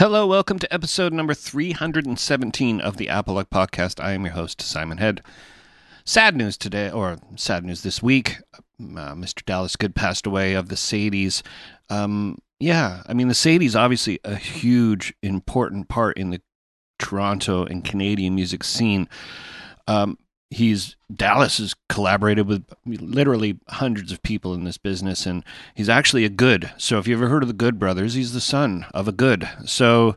Hello, welcome to episode number 317 of the Apolog Podcast. I am your host, Simon Head. Sad news today, or sad news this week. Uh, Mr. Dallas Good passed away of the Sadies. Um, yeah, I mean, the Sadies obviously a huge, important part in the Toronto and Canadian music scene. Um, he's Dallas has collaborated with literally hundreds of people in this business, and he's actually a good. So if you ever heard of the Good brothers, he's the son of a good. So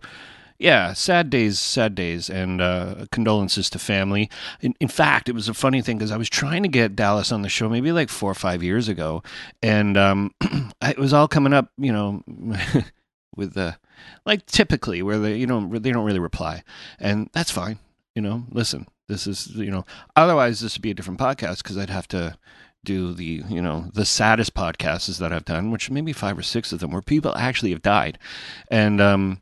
yeah, sad days, sad days, and uh, condolences to family. In, in fact, it was a funny thing because I was trying to get Dallas on the show maybe like four or five years ago, and um, it was all coming up, you know. with the like typically where they you know they don't really reply and that's fine you know listen this is, you know, otherwise this would be a different podcast because I'd have to do the, you know, the saddest podcasts that I've done, which maybe five or six of them where people actually have died. And, um,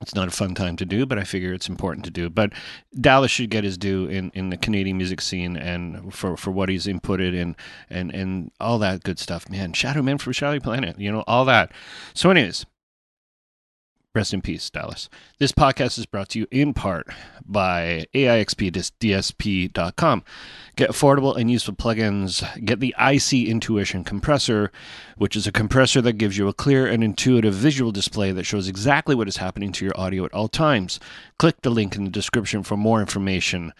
it's not a fun time to do, but I figure it's important to do. But Dallas should get his due in, in the Canadian music scene and for, for what he's inputted in and, and all that good stuff. Man, Shadow Man from Shadow Planet, you know, all that. So, anyways, Rest in peace, Dallas. This podcast is brought to you in part by AIXPDSP.com. Get affordable and useful plugins. Get the IC Intuition compressor, which is a compressor that gives you a clear and intuitive visual display that shows exactly what is happening to your audio at all times. Click the link in the description for more information.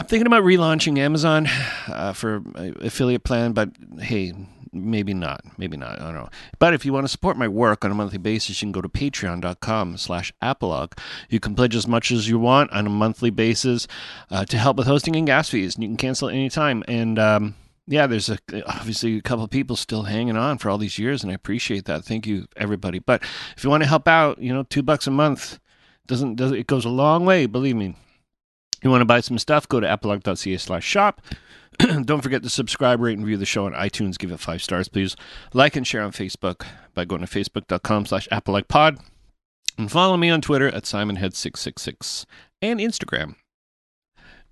I'm thinking about relaunching Amazon uh, for affiliate plan, but hey, maybe not. Maybe not. I don't know. But if you want to support my work on a monthly basis, you can go to patreon.com slash apolog. You can pledge as much as you want on a monthly basis uh, to help with hosting and gas fees. And you can cancel at any time. And um, yeah, there's a, obviously a couple of people still hanging on for all these years, and I appreciate that. Thank you, everybody. But if you want to help out, you know, two bucks a month doesn't does it goes a long way. Believe me. You want to buy some stuff? Go to apolog.ca slash shop. Don't forget to subscribe, rate, and review the show on iTunes. Give it five stars, please. Like and share on Facebook by going to facebook.com slash pod. And follow me on Twitter at SimonHead666 and Instagram.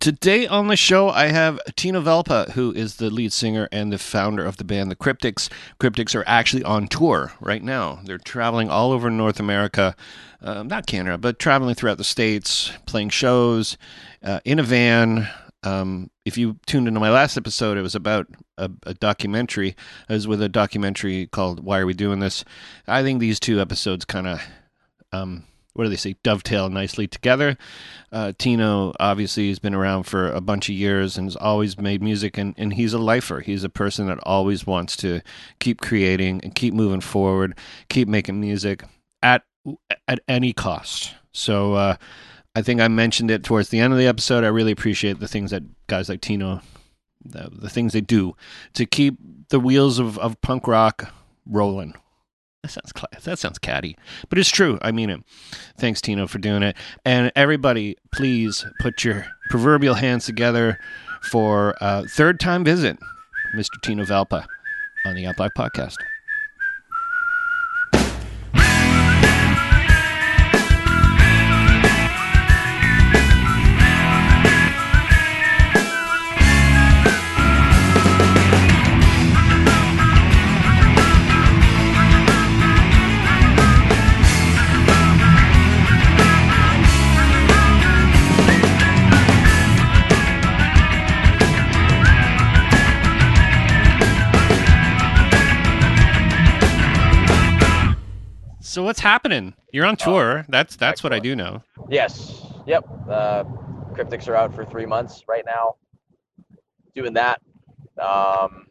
Today on the show, I have Tino Valpa, who is the lead singer and the founder of the band The Cryptics. Cryptics are actually on tour right now. They're traveling all over North America, uh, not Canada, but traveling throughout the States, playing shows uh, in a van, um, if you tuned into my last episode, it was about a, a documentary. It was with a documentary called "Why Are We Doing This." I think these two episodes kind of, um, what do they say, dovetail nicely together. Uh, Tino obviously has been around for a bunch of years and has always made music, and, and he's a lifer. He's a person that always wants to keep creating and keep moving forward, keep making music at at any cost. So. Uh, I think I mentioned it towards the end of the episode. I really appreciate the things that guys like Tino, the, the things they do to keep the wheels of, of punk rock rolling. That sounds that sounds catty, but it's true. I mean it. Thanks, Tino, for doing it. And everybody, please put your proverbial hands together for a third time visit, Mr. Tino Valpa, on the Apolog Podcast. So what's happening? You're on tour. Uh, that's that's what I do know. Yes. Yep. Uh, Cryptics are out for three months right now, doing that. Um,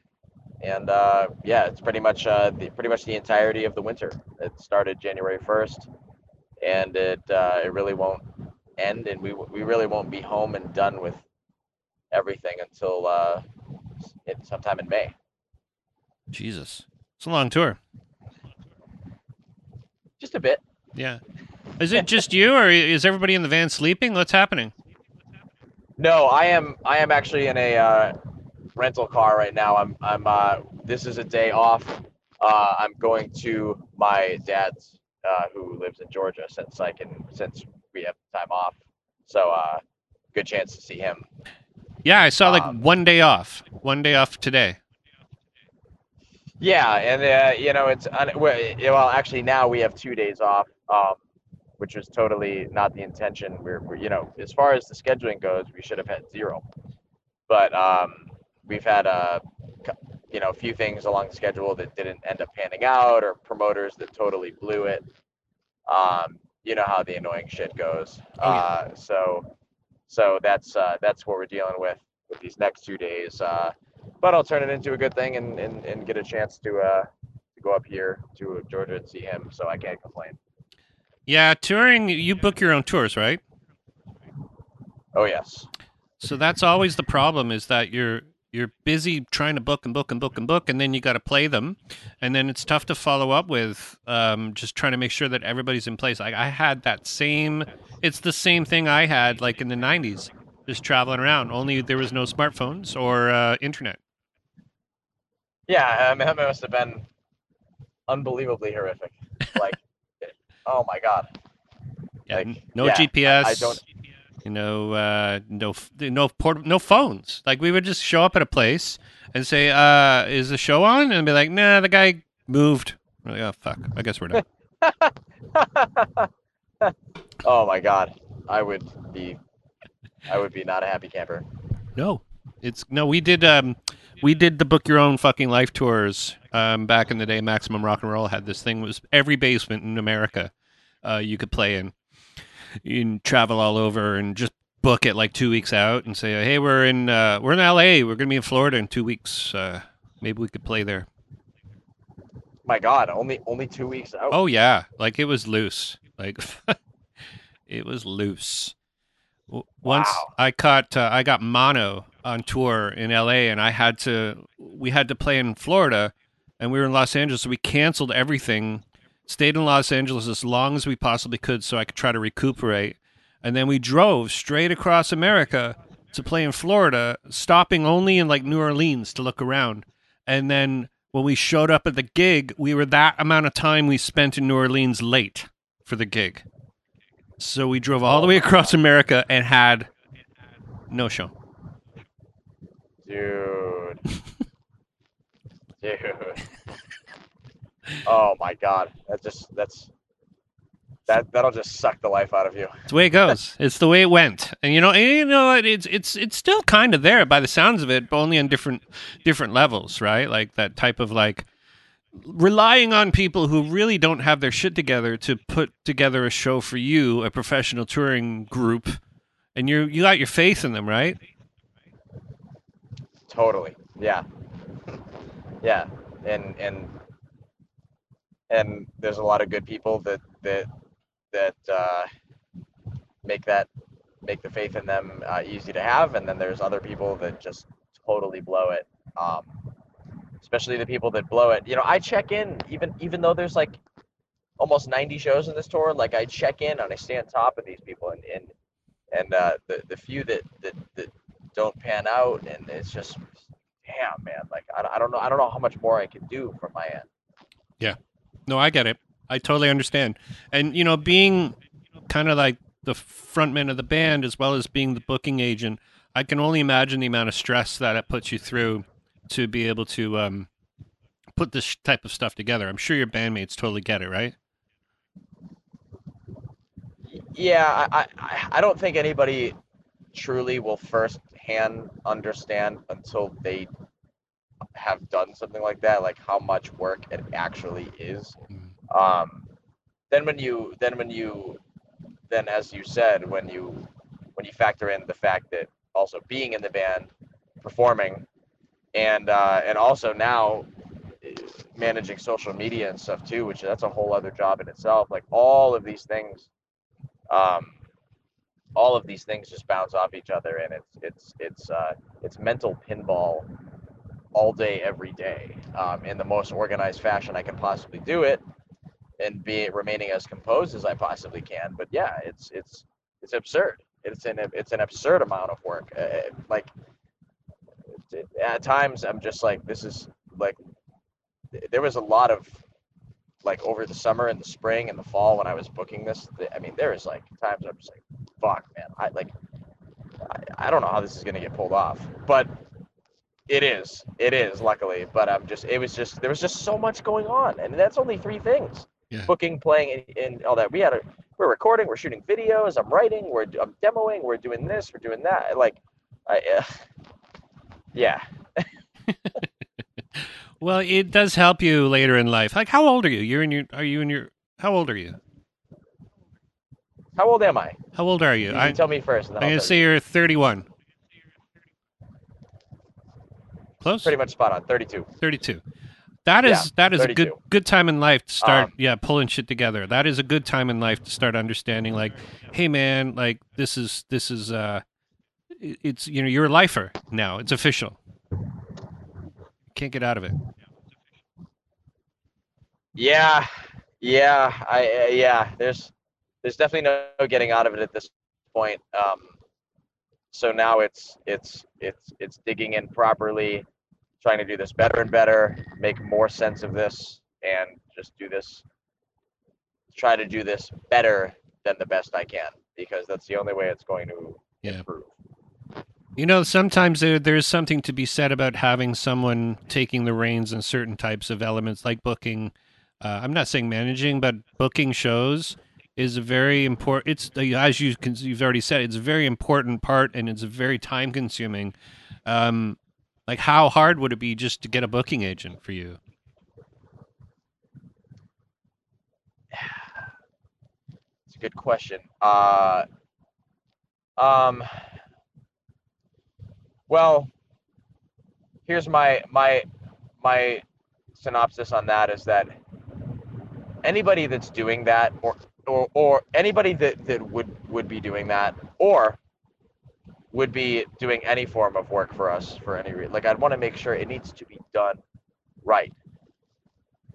and uh, yeah, it's pretty much uh, the, pretty much the entirety of the winter. It started January 1st, and it uh, it really won't end, and we we really won't be home and done with everything until uh, sometime in May. Jesus, it's a long tour. Just a bit. Yeah. Is it just you, or is everybody in the van sleeping? What's happening? No, I am. I am actually in a uh, rental car right now. I'm. I'm. Uh, this is a day off. Uh, I'm going to my dad's, uh, who lives in Georgia, since I can, since we have time off. So, uh, good chance to see him. Yeah, I saw like um, one day off. One day off today. Yeah, and uh, you know it's well. Actually, now we have two days off. Um, which was totally not the intention. We're, we're you know, as far as the scheduling goes, we should have had zero, but um, we've had a you know a few things along the schedule that didn't end up panning out, or promoters that totally blew it. Um, you know how the annoying shit goes. Oh, yeah. uh, so so that's uh, that's what we're dealing with with these next two days. Uh, but I'll turn it into a good thing and, and, and get a chance to uh, to go up here to Georgia and see him. So I can't complain. Yeah, touring. You book your own tours, right? Oh yes. So that's always the problem is that you're you're busy trying to book and book and book and book, and then you got to play them, and then it's tough to follow up with um, just trying to make sure that everybody's in place. Like I had that same, it's the same thing I had like in the '90s, just traveling around. Only there was no smartphones or uh, internet. Yeah, I mean, that must have been unbelievably horrific. Like, oh my god. Yeah, Like, no yeah, GPS. I don't- You know, uh, no, no port, no phones. Like we would just show up at a place and say, uh, "Is the show on?" And be like, "Nah, the guy moved." We're like, oh fuck! I guess we're done. oh my god. I would be. I would be not a happy camper. No, it's no. We did um, we did the book your own fucking life tours um back in the day. Maximum Rock and Roll had this thing it was every basement in America, uh, you could play in. You can travel all over and just book it like two weeks out and say, hey, we're in uh, we're in L.A. We're gonna be in Florida in two weeks. Uh, maybe we could play there. My god, only only two weeks out. Oh yeah, like it was loose. Like it was loose. W- Once I caught, uh, I got mono on tour in L.A. and I had to, we had to play in Florida, and we were in Los Angeles, so we canceled everything. Stayed in Los Angeles as long as we possibly could, so I could try to recuperate, and then we drove straight across America to play in Florida, stopping only in like New Orleans to look around, and then when we showed up at the gig, we were that amount of time we spent in New Orleans late for the gig. So we drove all the way across America and had no show. Dude. Dude. Oh my god. That just that's that that'll just suck the life out of you. It's the way it goes. it's the way it went. And you know, and you know, it's it's it's still kind of there by the sounds of it, but only on different different levels, right? Like that type of like relying on people who really don't have their shit together to put together a show for you, a professional touring group, and you you got your faith in them, right? Totally. Yeah. Yeah. And and and there's a lot of good people that that that uh, make that make the faith in them uh, easy to have, and then there's other people that just totally blow it. Um, especially the people that blow it. You know, I check in even even though there's like almost 90 shows in this tour. Like I check in and I stay on top of these people, and and and uh, the the few that that that don't pan out, and it's just damn man. Like I, I don't know I don't know how much more I can do from my end. Yeah, no, I get it. I totally understand. And you know, being kind of like the frontman of the band as well as being the booking agent, I can only imagine the amount of stress that it puts you through to be able to um, put this type of stuff together. I'm sure your bandmates totally get it, right? Yeah, I, I, I don't think anybody truly will firsthand understand until they have done something like that, like how much work it actually is. Mm. Um, then when you, then when you, then as you said, when you, when you factor in the fact that also being in the band, performing, and uh, and also now eh, managing social media and stuff too, which that's a whole other job in itself. Like all of these things um, all of these things just bounce off each other and it's it's it's uh, it's mental pinball all day every day um, in the most organized fashion i can possibly do it and be remaining as composed as i possibly can. But yeah it's it's it's absurd. It's an it's an absurd amount of work. Uh, like at times i'm just like this is like there was a lot of like over the summer and the spring and the fall when I was booking this, I mean, there is like times I'm just like, fuck, man, I like, I, I don't know how this is gonna get pulled off, but it is, it is, luckily. But I'm just, it was just, there was just so much going on, and that's only three things: Yeah. booking, playing, and, and all that. We had a, we're recording, we're shooting videos, I'm writing, we're I'm demoing, we're doing this, we're doing that. Like, I, uh, yeah. well, it does help you later in life. Like, how old are you? You're in your. Are you in your? How old are you? How old am I? How old are you? You I, tell me first. I'm gonna say you. you're 31. Close. pretty much spot on. 32. 32. That is Yeah, that is a good good time in life to start Um, yeah pulling shit together. That is a good time in life to start understanding like hey man like this is this is uh it's you know you're a lifer now. It's official. Can't get out of it. Yeah, yeah, I uh, yeah. There's there's definitely no getting out of it at this point. Um, so now it's it's it's it's digging in properly, trying to do this better and better, make more sense of this, and just do this. Try to do this better than the best I can because that's the only way it's going to Yeah. improve. You know, sometimes there there's something to be said about having someone taking the reins in certain types of elements, like booking. Uh, I'm not saying managing, but booking shows is a very important. It's uh, as you can, you've already said, it's a very important part, and it's very time consuming. Um, like, how hard would it be just to get a booking agent for you? It's a good question. Uh, um, well, here's my my my synopsis on that is that anybody that's doing that, or or, or anybody that, that would would be doing that, or would be doing any form of work for us for any reason. Like I'd want to make sure it needs to be done right.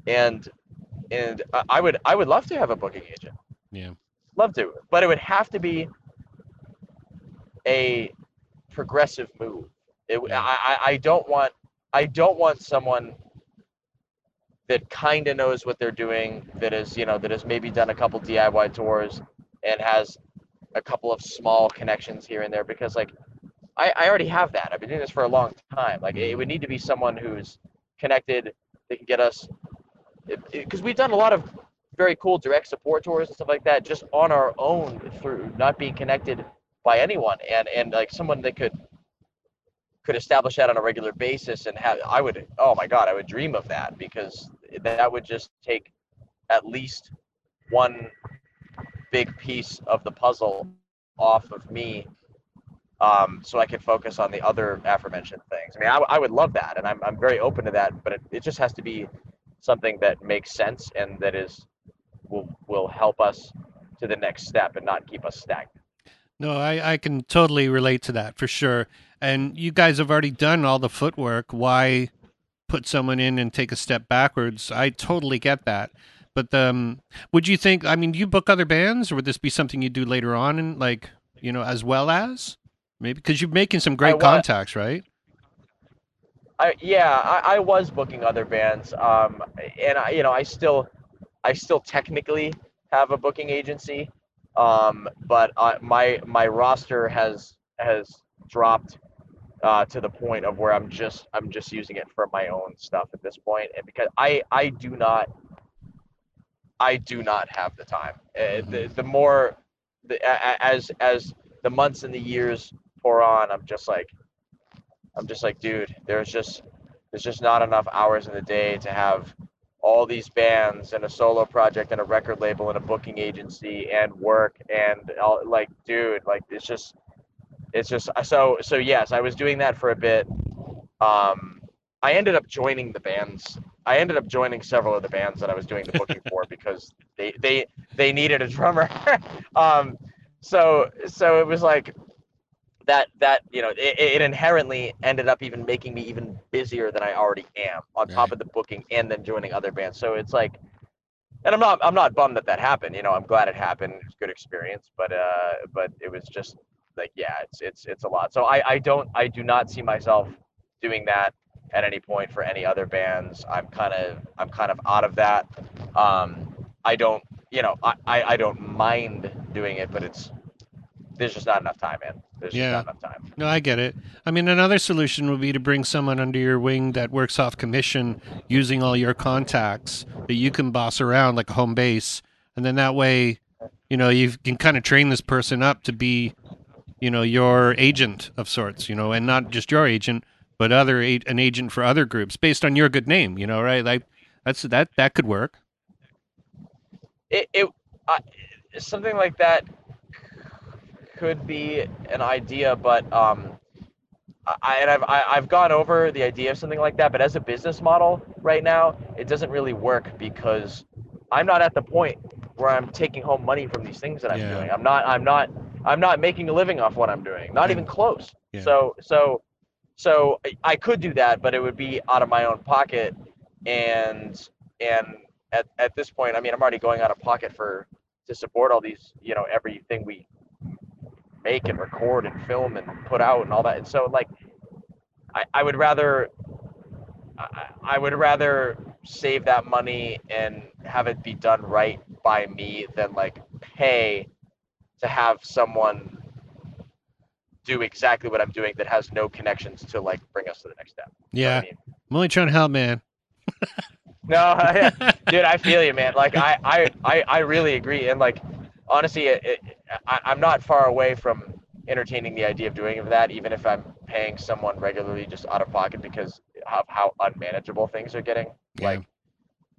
And and I- I would I would love to have a booking agent Yeah, love to but it would have to be a progressive move. It, I, I don't want i don't want someone that kind of knows what they're doing that is you know that has maybe done a couple diy tours and has a couple of small connections here and there because like i, I already have that. I've been doing this for a long time. Like it would need to be someone who's connected that can get us because we've done a lot of very cool direct support tours and stuff like that just on our own through not being connected by anyone and and like someone that could could establish that on a regular basis and have I would oh my god I would dream of that because that would just take at least one big piece of the puzzle off of me um, so I could focus on the other aforementioned things. I mean, I, I would love that, and I'm, I'm very open to that, but it, it just has to be something that makes sense and that is will will help us to the next step and not keep us stagnant. No, I I can totally relate to that for sure. And you guys have already done all the footwork. Why put someone in and take a step backwards? I totally get that. But um, would you think? I mean, do you book other bands, or would this be something you do later on, and like you know, as well as maybe because you're making some great contacts, right? I yeah, I, I was booking other bands, um, and I you know I still I still technically have a booking agency, um, but I, my my roster has has dropped uh, to the point of where I'm just I'm just using it for my own stuff at this point, and because I I do not I do not have the time. Uh, the the more the, as as the months and the years pour on, I'm just like I'm just like, dude, there's just there's just not enough hours in the day to have all these bands and a solo project and a record label and a booking agency and work and all, like, dude, like it's just it's just so so yes, I was doing that for a bit. Um, I ended up joining the bands. I ended up joining several of the bands that I was doing the booking for because they they they needed a drummer. um, so so it was like that that you know it, it inherently ended up even making me even busier than I already am on top of the booking and then joining other bands. So it's like, and I'm not I'm not bummed that that happened. You know, I'm glad it happened. It was a good experience, but uh, but it was just like yeah, it's it's it's a lot. So I I don't I do not see myself doing that at any point for any other bands. I'm kind of I'm kind of out of that. Um, I don't you know I, I I don't mind doing it, but it's there's just not enough time, man. There's Yeah. just not enough time. No, I get it. I mean, another solution would be to bring someone under your wing that works off commission using all your contacts that you can boss around like a home base. And then that way, you know you can kind of train this person up to be you know your agent of sorts you know and not just your agent but other an agent for other groups based on your good name you know right like that's that that could work it, it uh, something like that could be an idea but um I, and I've I, have i have gone over the idea of something like that, but as a business model right now, it doesn't really work because I'm not at the point where I'm taking home money from these things that I'm yeah. doing. I'm not I'm not I'm not making a living off what I'm doing. Not even close. Yeah. So so so I could do that, but it would be out of my own pocket and and at, at this point, I mean I'm already going out of pocket for to support all these, you know, everything we make and record and film and put out and all that. And so like I, I would rather I, I would rather save that money and have it be done right by me than like pay to have someone do exactly what I'm doing that has no connections to like bring us to the next step. Yeah. I mean? I'm only trying to help, man. no, dude, I feel you, man. Like I, I, I, I really agree. And like, honestly, it, it, I, I'm not far away from entertaining the idea of doing that, even if I'm paying someone regularly just out of pocket because of how unmanageable things are getting. Yeah. Like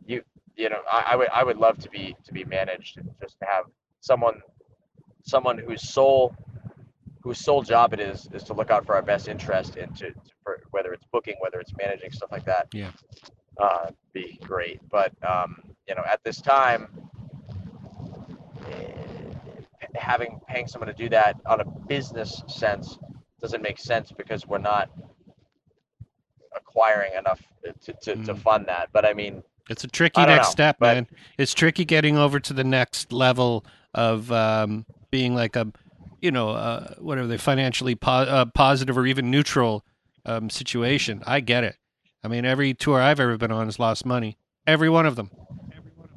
you, you know, I, I would I would love to be to be managed and just to have someone someone whose sole whose sole job it is is to look out for our best interest and to, to for whether it's booking, whether it's managing stuff like that. Yeah, uh, be great. But um, you know, at this time, having paying someone to do that on a business sense doesn't make sense because we're not acquiring enough to, to, mm. to fund that. But I mean, it's a tricky next know, step, but... man. It's tricky getting over to the next level of um, being like a, you know, uh, whatever they financially po- uh, positive or even neutral um, situation. I get it. I mean, every tour I've ever been on has lost money. Every one of them.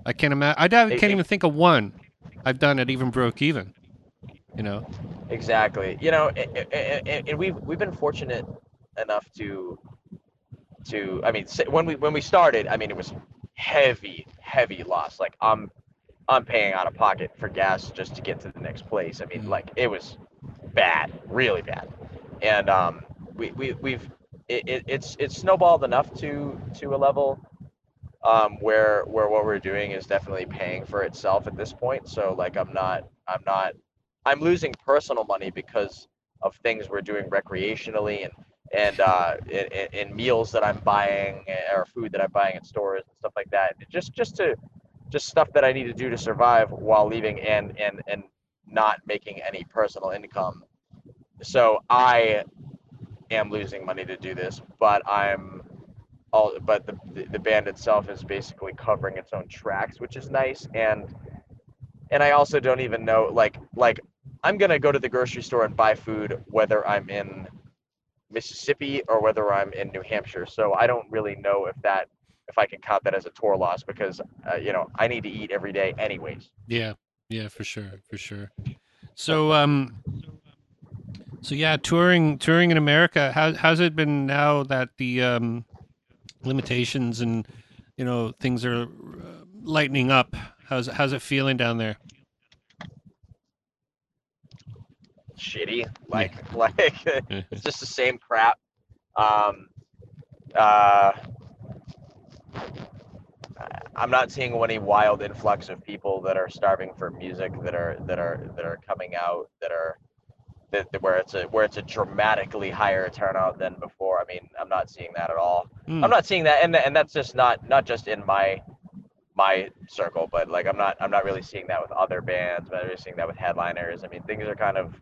I can't imagine. I can't even think of one I've done it even broke even. You know. Exactly. You know, and, we've we've been fortunate enough to to. I mean, when we when we started, I mean, it was heavy, heavy loss. Like I'm I'm paying out of pocket for gas just to get to the next place. I mean, mm. like it was bad, really bad. And um, we we we've it, it, it's it's snowballed enough to to a level um, where where what we're doing is definitely paying for itself at this point. So like I'm not I'm not I'm losing personal money because of things we're doing recreationally and and uh, in, in, meals that I'm buying or food that I'm buying at stores and stuff like that. Just just to just stuff that I need to do to survive while leaving and and and not making any personal income. So I am losing money to do this, but I'm all but the the band itself is basically covering its own tracks, which is nice. And and I also don't even know like like I'm gonna go to the grocery store and buy food whether I'm in Mississippi or whether I'm in New Hampshire. So I don't really know if that if I can count that as a tour loss because uh, you know I need to eat every day anyways. Yeah, yeah, for sure, for sure. So um, so yeah, touring touring in America. How how's it been now that the um limitations and you know things are uh, lightening up. How's how's it feeling down there? Shitty, like like it's just the same crap. Um, uh, I'm not seeing any wild influx of people that are starving for music that are that are that are coming out that are that, where it's a where it's a dramatically higher turnout than before. I mean, I'm not seeing that at all. Mm. I'm not seeing that, and and that's just not not just in my my circle, but like I'm not I'm not really seeing that with other bands. I'm not really seeing that with headliners. I mean, things are kind of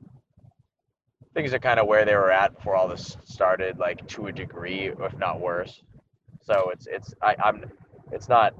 things are kind of where they were at before all this started, like to a degree, if not worse. So it's it's I, I'm it's not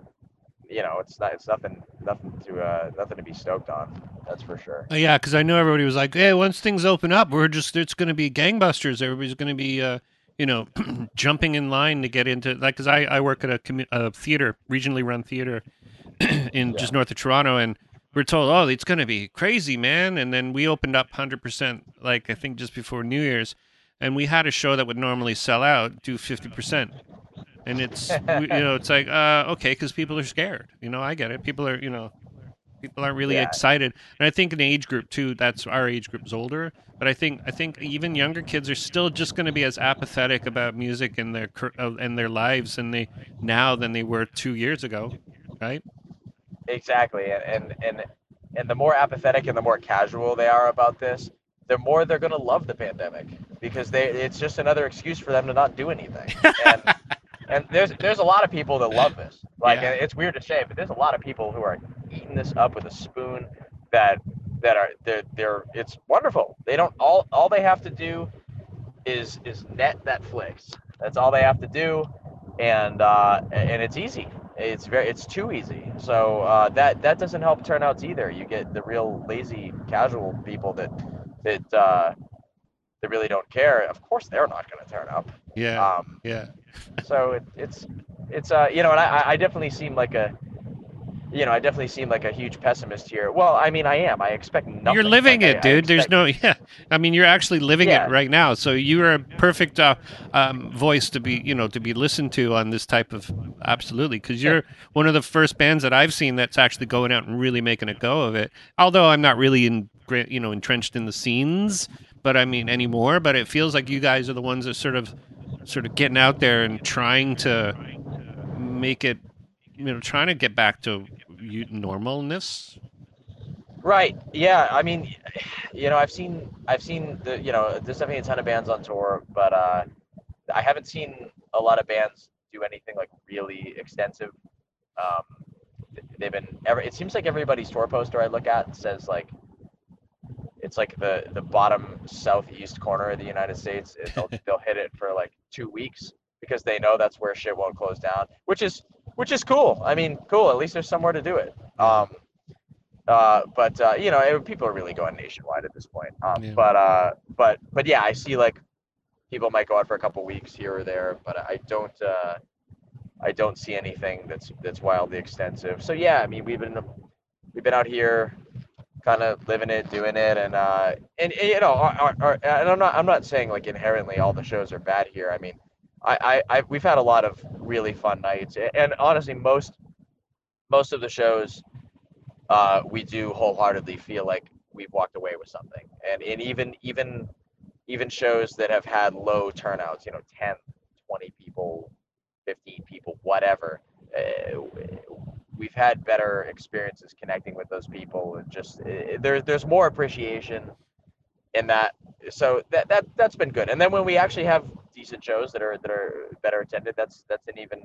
you know, it's not, it's nothing, nothing to, uh, nothing to be stoked on. That's for sure. Uh, yeah, because I know everybody was like, "Hey, once things open up, we're just, it's going to be gangbusters. Everybody's going to be, uh, you know, jumping in line to get into like." Because I, I work at a, commu- a theater, regionally run theater, in yeah. just north of Toronto, and we're told, "Oh, it's going to be crazy, man!" And then we opened up hundred percent, like I think just before New Year's, and we had a show that would normally sell out do fifty percent and it's you know it's like uh, okay because people are scared you know i get it people are you know People aren't really Yeah. excited, and I think an age group too. That's our age group is older, but I think I think even younger kids are still just going to be as apathetic about music and their uh, and their lives and they now than they were two years ago, right? Exactly, and and and, and the more apathetic and the more casual they are about this, the more they're gonna love the pandemic because they it's just another excuse for them to not do anything. And and there's there's a lot of people that love this. Like Yeah. it's weird to say, but there's a lot of people who are eating this up with a spoon that that are they're they're it's wonderful. They don't all all they have to do is is net Netflix. That's all they have to do, and uh, and it's easy. It's very it's too easy. So uh, that that doesn't help turnouts either. You get the real lazy casual people that that uh, that really don't care. Of course, they're not going to turn up. Yeah, Um, yeah. So it, it's it's uh you know, and I I definitely seem like a you know I definitely seem like a huge pessimist here. Well, I mean I am. I expect nothing. You're living Like, it, I dude. There's expect- no, yeah. I mean, you're actually living Yeah. it right now. So you're a perfect uh, um, voice to be, you know, to be listened to on this type of absolutely because you're one of the first bands that I've seen that's actually going out and really making a go of it. Although I'm not really in, you know, entrenched in the scenes, but I mean anymore. But it feels like you guys are the ones that sort of, sort of getting out there and trying to make it, you know, trying to get back to normalness. Right. Yeah. I mean, you know, I've seen, I've seen the, you know, there's definitely a ton of bands on tour, but uh, I haven't seen a lot of bands do anything like really extensive. Um, they've been, every, it seems like everybody's tour poster I look at says like, it's like the the bottom southeast corner of the United States. They'll, they'll hit it for like two weeks because they know that's where shit won't close down, which is which is cool. I mean, cool. At least there's somewhere to do it. Um, uh, but uh, you know, eh, people are really going nationwide at this point. Um, Yeah. But uh, but but yeah, I see like people might go out for a couple weeks here or there, but I don't. Uh, I don't see anything that's that's wildly extensive. So yeah, I mean, we've been we've been out here, kind of living it, doing it, and uh, and, and, you know, our, our, and I'm not I'm not saying like inherently all the shows are bad here. I mean, I, I, I we've had a lot of really fun nights, and honestly, most most of the shows uh, we do wholeheartedly feel like we've walked away with something, and and even even even shows that have had low turnouts, you know, 10, 20 people, 15 people, whatever. Uh, we've had better experiences connecting with those people, and just uh, there's there's more appreciation in that. So that that that's been good. And then when we actually have decent shows that are that are better attended, that's that's an even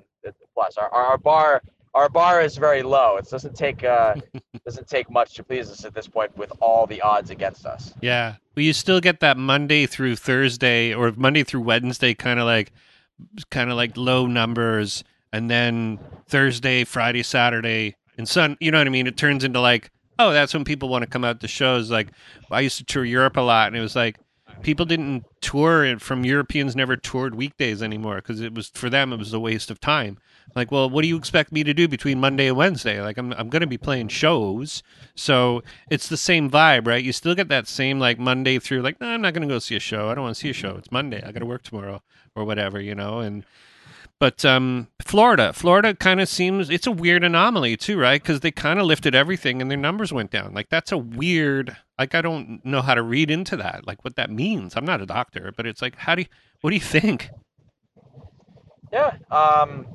plus. Our our, our bar our bar is very low. It doesn't take uh, doesn't take much to please us at this point with all the odds against us. Yeah. Well, you still get that Monday through Thursday or Monday through Wednesday kind of like kind of like low numbers and then Thursday, Friday, Saturday and Sun, you know what I mean? It turns into like, oh, that's when people want to come out to shows like I used to tour Europe a lot and it was like people didn't tour from Europeans never toured weekdays anymore because it was for them it was a waste of time. Like, well, what do you expect me to do between Monday and Wednesday? Like, I'm I'm going to be playing shows, so it's the same vibe, right? You still get that same like Monday through, like, no, I'm not going to go see a show. I don't want to see a show. It's Monday. I got to work tomorrow or whatever, you know. And but um, Florida, Florida kind of seems it's a weird anomaly too, right? Because they kind of lifted everything and their numbers went down. Like that's a weird. Like I don't know how to read into that, like what that means. I'm not a doctor, but it's like, how do you? What do you think? Yeah, um,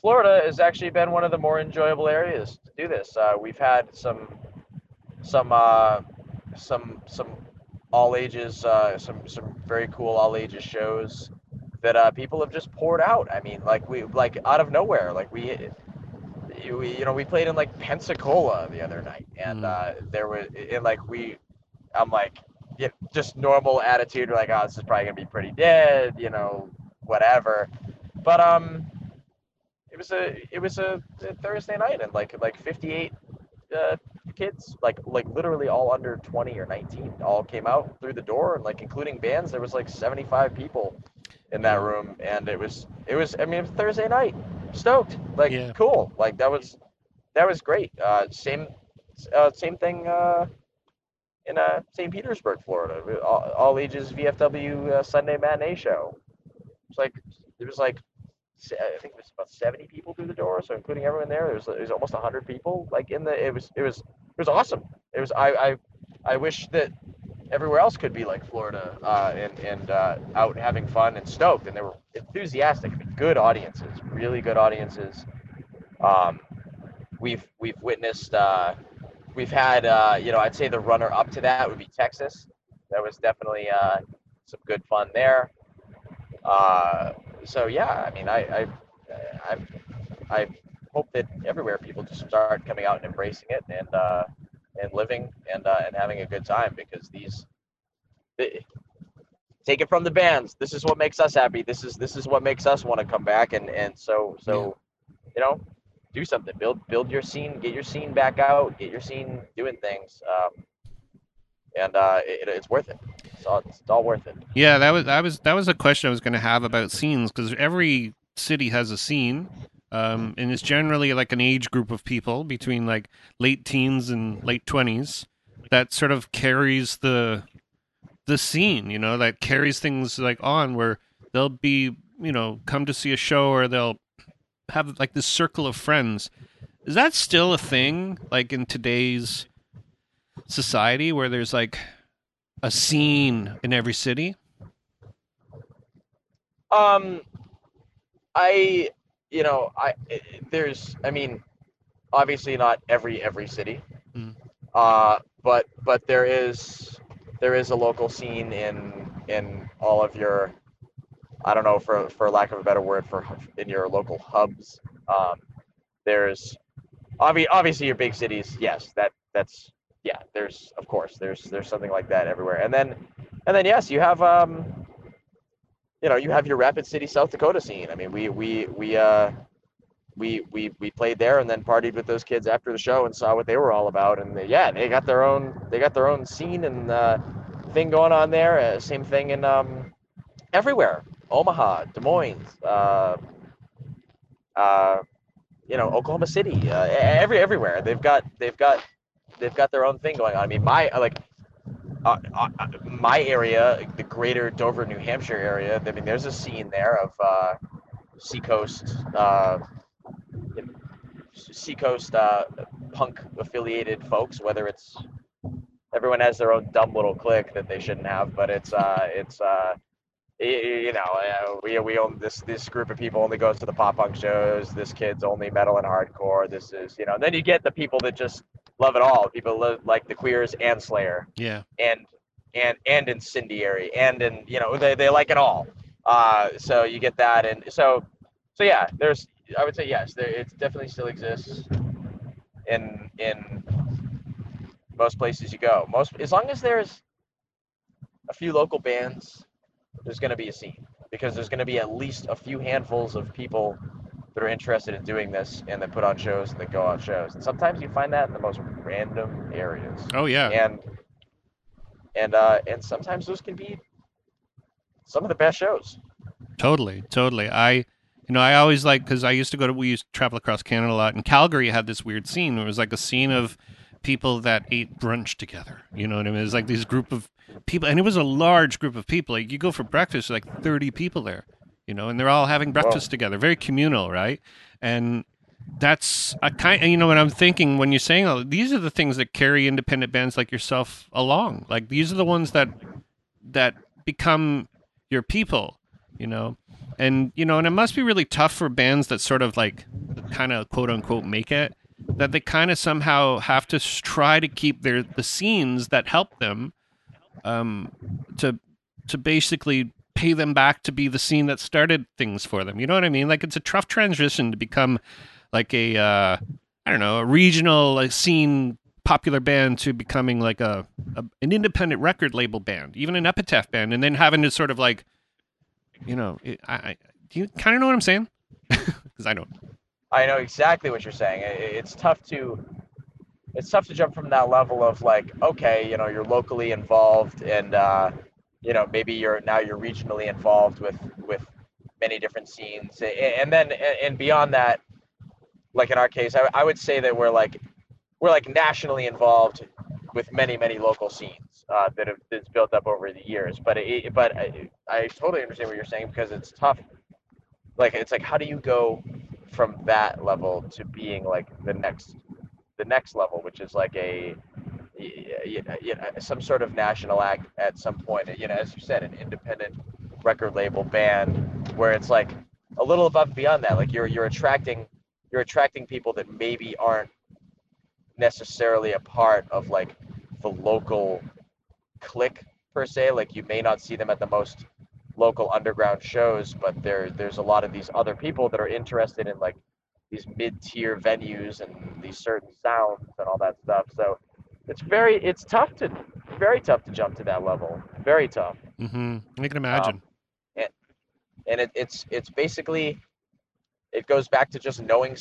Florida has actually been one of the more enjoyable areas to do this. Uh, we've had some, some, uh, some, some all ages, uh, some, some very cool all ages shows that uh, people have just poured out. I mean, like we, like out of nowhere, like we, we you know, we played in like Pensacola the other night, and Mm. uh, there was, and like we, I'm like, yeah, just normal attitude. We're like, oh, this is probably gonna be pretty dead, you know, whatever. But um, it was a it was a, a Thursday night, and like like 58 uh, kids, like like literally all under 20 or 19, all came out through the door, and like including bands, there was like 75 people in that room, and it was it was I mean it was Thursday night, stoked, like Yeah. cool, like that was that was great. Uh, same uh, same thing. Uh, in uh, St. Petersburg, Florida, all, all ages VFW uh, Sunday matinee show. It's like it was like I think it was about 70 people through the door, so including everyone there, there was, there was almost 100 people. Like in the, it was it was it was awesome. It was I I, I wish that everywhere else could be like Florida uh, and and uh, out having fun and stoked, and they were enthusiastic. I mean, good audiences, really good audiences. Um, we've we've witnessed. Uh, we've had uh, you know I'd say the runner up to that would be Texas. That was definitely uh, some good fun there. Uh, so yeah, I mean I I I, I hope that everywhere people just start coming out and embracing it and and living and uh, and having a good time because these they, take it from the bands. This is what makes us happy. This is this is what makes us want to come back and and so so you know do something. Build build your scene. Get your scene back out. Get your scene doing things. Um, and uh, it, it's worth it. It's all, it's all worth it. Yeah, that was that was that was a question I was going to have about scenes because every city has a scene, um, and it's generally like an age group of people between like late teens and late twenties that sort of carries the the scene. You know, that carries things like on where they'll be you know come to see a show or they'll have like this circle of friends. Is that still a thing like in today's society where there's like a scene in every city? Um, I, you know, I there's, I mean, obviously not every every city, mm. uh, but but there is there is a local scene in in all of your, I don't know for for lack of a better word for in your local hubs. Um, there's obvi- obviously your big cities, yes, that that's yeah, there's of course there's there's something like that everywhere. And then and then yes, you have um you know, you have your Rapid City, South Dakota scene. I mean, we we we uh we we we played there and then partied with those kids after the show and saw what they were all about and they, yeah, they got their own they got their own scene and uh thing going on there. Uh, same thing in um everywhere. Omaha, Des Moines, uh uh you know, Oklahoma City, uh, every everywhere. They've got they've got they've got their own thing going on. I mean, my like uh, uh, my area, the greater Dover, New Hampshire area. I mean, there's a scene there of uh, Seacoast, uh, Seacoast uh, punk affiliated folks. Whether it's everyone has their own dumb little clique that they shouldn't have, but it's uh, it's uh, you know, uh, we we own this this group of people only goes to the pop punk shows. This kid's only metal and hardcore. This is you know. And then you get the people that just love it all. People love, like the queers and Slayer. Yeah. And and and incendiary and and you know they, they like it all. Uh, so you get that and so so yeah. There's I would say yes. There it definitely still exists in in most places you go. Most as long as there's a few local bands there's going to be a scene because there's going to be at least a few handfuls of people that are interested in doing this and that put on shows and that go on shows. And sometimes you find that in the most random areas. Oh yeah. And and uh, and sometimes those can be some of the best shows. Totally, totally. I you know, I always like because I used to go to we used to travel across Canada a lot, and Calgary had this weird scene. It was like a scene of people that ate brunch together. You know what I mean? It was like this group of people, and it was a large group of people. Like you go for breakfast, like thirty people there, you know, and they're all having breakfast together, very communal, right? And that's a kind. You know what I'm thinking when you're saying all these are the things that carry independent bands like yourself along. Like these are the ones that that become your people, you know. And you know, and it must be really tough for bands that sort of like kind of quote unquote make it that they kind of somehow have to try to keep their the scenes that help them um, to to basically pay them back to be the scene that started things for them. You know what I mean? Like it's a tough transition to become like a uh, I don't know a regional like scene popular band to becoming like a, a an independent record label band, even an epitaph band, and then having to sort of like you know it, I, I do you kind of know what I'm saying? Because I don't. I know exactly what you're saying. It's tough to it's tough to jump from that level of like, okay, you know, you're locally involved and uh, you know, maybe you're now you're regionally involved with with many different scenes. And then and beyond that, like in our case, I, I would say that we're like we're like nationally involved with many many local scenes uh, that have that's built up over the years. But it, but I, I totally understand what you're saying because it's tough like it's like how do you go from that level to being like the next the next level, which is like a you know, some sort of national act at some point. You know, as you said, an independent record label band where it's like a little above beyond that. Like you're you're attracting you're attracting people that maybe aren't necessarily a part of like the local clique per se. Like you may not see them at the most local underground shows, but there there's a lot of these other people that are interested in like these mid-tier venues and these certain sounds and all that stuff. So it's very it's tough to very tough to jump to that level. Very tough. Mm-hmm. I can imagine. Um, and and it, it's it's basically it goes back to just knowing